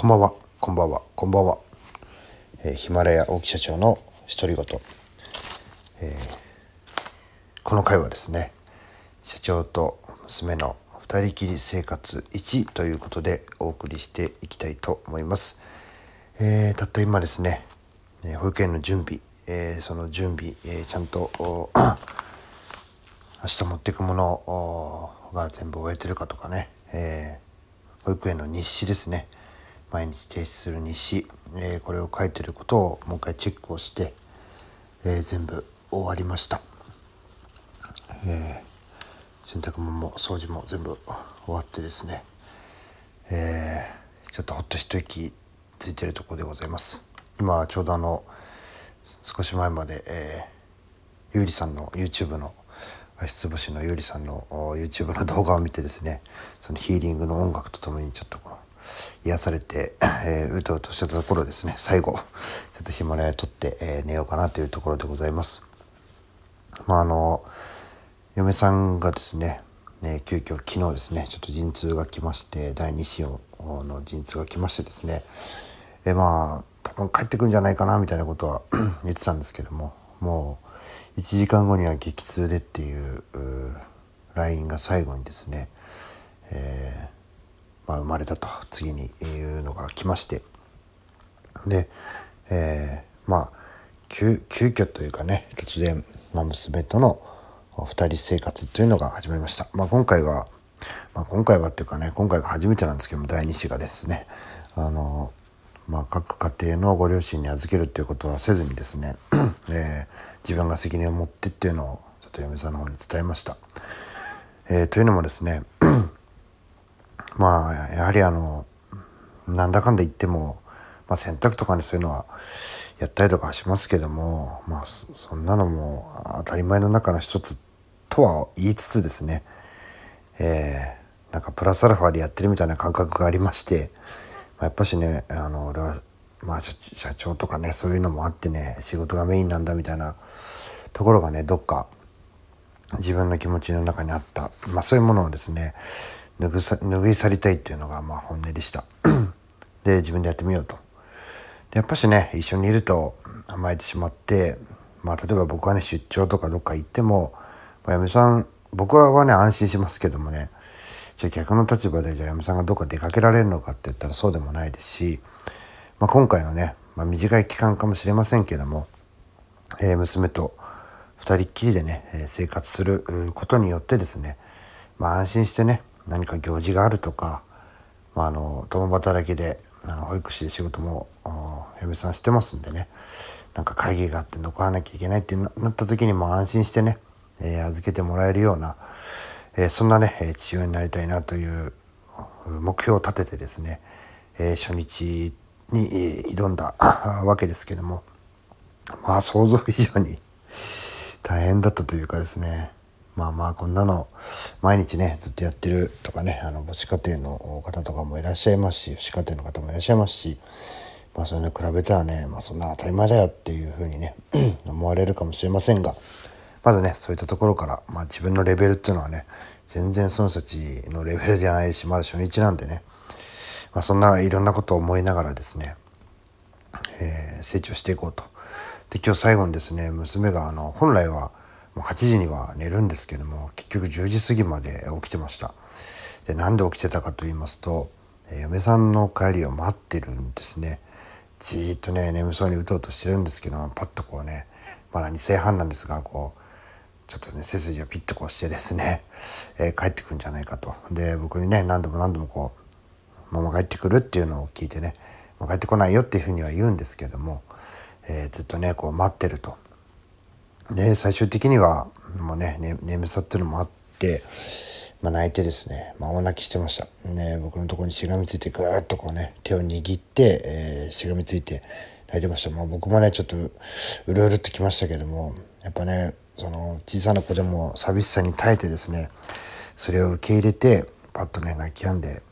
こんばんは、こんばんは、こんばんは。えーヒマラヤ大木社長の独り言。えーこの回はですね、社長と娘の二人きり生活1ということでお送りしていきたいと思います。えーたった今ですね、え保育園の準備、えその準備、えちゃんと、明日持っていくものが全部終えてるかとかね、え保育園の日誌ですね毎日提出する日誌、えーこれを書いてることをもう一回チェックをして、えー全部終わりました、えー洗濯物も掃除も全部終わってですね、えーちょっとほっと一息ついてるところでございます。今ちょうどあの少し前まで、えーゆうりさんの YouTube の足つぼしのゆうりさんの YouTube の動画を見てですねそのヒーリングの音楽とともにちょっとこう癒されて、えーうとうとしてたところですね。最後ちょっとヒマラヤ撮って、えー寝ようかなというところでございます。まああの嫁さんがですねね急遽昨日ですねちょっと陣痛が来まして第2子をの陣痛が来ましてですねえまあ多分帰ってくんじゃないかなみたいなことは 言ってたんですけどももう1時間後には激痛でっていうう LINE が最後にですね、えーまあ、生まれたと次にいうのが来ましてで、えーまあ急急遽というかね突然、まあ、娘との二人生活というのが始まりました。まあ、今回は、まあ、今回はっていうかね今回が初めてなんですけども第2子がですねあの、まあ、各家庭のご両親に預けるっていうことはせずにですね、えー自分が責任を持ってっていうのをちょっと嫁さんの方に伝えました。えーというのもですねまあやはりあのなんだかんだ言っても、まあ、洗濯とかにそういうのはやったりとかしますけどもまあそんなのも当たり前の中の一つとは言いつつですね。えーなんかプラスアルファでやってるみたいな感覚がありまして、まあ、やっぱしねあの俺は、まあ、社社長とかねそういうのもあってね仕事がメインなんだみたいなところがねどっか自分の気持ちの中にあった、まあ、そういうものをですね拭さ拭い去りたいっていうのがまあ本音でした。で自分でやってみようと。でやっぱしね一緒にいると甘えてしまって、まあ、例えば僕はね出張とかどっか行っても、まあ、嫁さん僕はね安心しますけどもねじゃあ逆の立場でじゃあ嫁さんがどっか出かけられるのかって言ったらそうでもないですし、まあ、今回のね、まあ、短い期間かもしれませんけども、えー娘と二人っきりでね、えー生活することによってですね、まあ、安心してね何か行事があるとか、まあ、あの共働きであの保育士で仕事も嫁さんしてますんでね。なんか会議があって残らなきゃいけないってなった時にも安心してね、えー預けてもらえるような、えーそんなね、父親になりたいなという目標を立ててですね、えー初日に、挑んだわけですけどもまあ想像以上に大変だったというかですね。まあまあこんなの毎日ねずっとやってるとかねあの母子家庭の方とかもいらっしゃいますし父子家庭の方もいらっしゃいますしまあそれに比べたらね、まあ、そんな当たり前だよっていうふうにね 思われるかもしれませんがまずねそういったところから、まあ、自分のレベルっていうのはね全然その人たちのレベルじゃないしまだ初日なんでね、まあ、そんないろんなことを思いながらですねえー成長していこうと。で今日最後にですね娘があの本来はもう8時には寝るんですけども結局10時過ぎまで起きてました。でなんで起きてたかと言いますと、嫁さんの帰りを待ってるんですね。じーっとね眠そうにうとうとしてるんですけどパッとこうねまだ2歳半なんですがこうちょっとね背筋をピッとこうしてですね、えー帰ってくんじゃないかと。で僕にね何度も何度もこうママ帰ってくるっていうのを聞いてねもう帰ってこないよっていうふうには言うんですけども、えーずっとねこう待ってると。で最終的にはもうねね眠さっていうのもあって、まあ、泣いてですね、まあ、大泣きしてました。ね僕のところにしがみついてぐーっとこうね手を握って、えーしがみついて泣いてました。まあ、僕もねちょっとううるうるってきましたけどもやっぱねその小さな子でも寂しさに耐えてですねそれを受け入れてパッとね泣き止んで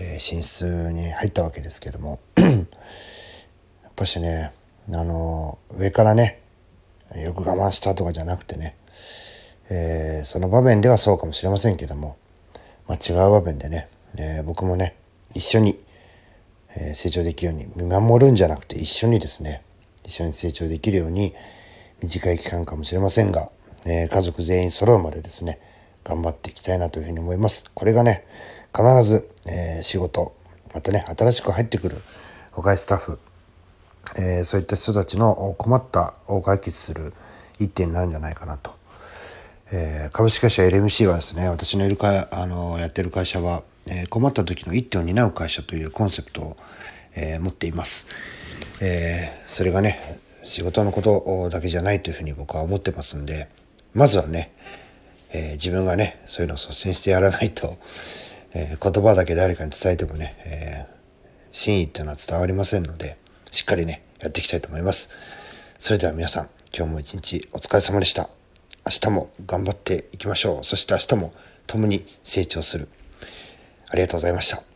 えー寝室に入ったわけですけども やっぱしねあの上からねよく我慢したとかじゃなくてね、えーその場面ではそうかもしれませんけども、まあ、違う場面でね、えー僕もね一緒に、え成長できるように見守るんじゃなくて一緒にですね。一緒に成長できるように短い期間かもしれませんが、え家族全員揃うまでですね頑張っていきたいなというふうに思います。これがね必ず、え仕事またね新しく入ってくる若いスタッフ、えそういった人たちの困ったを解決する一点になるんじゃないかなと。えー、株式会社 LMC はですね私のいるかあのやってる会社は、えー、困った時の一手を担う会社というコンセプトを、えー、持っています、えそれがね仕事のことだけじゃないというふうに僕は思ってますんでまずはね、え自分がねそういうのを率先してやらないと、え言葉だけ誰かに伝えてもね、え真意っていうのは伝わりませんのでしっかりねやっていきたいと思いますそれでは皆さん今日も一日お疲れ様でした明日も頑張っていきましょう。そして明日も共に成長する。ありがとうございました。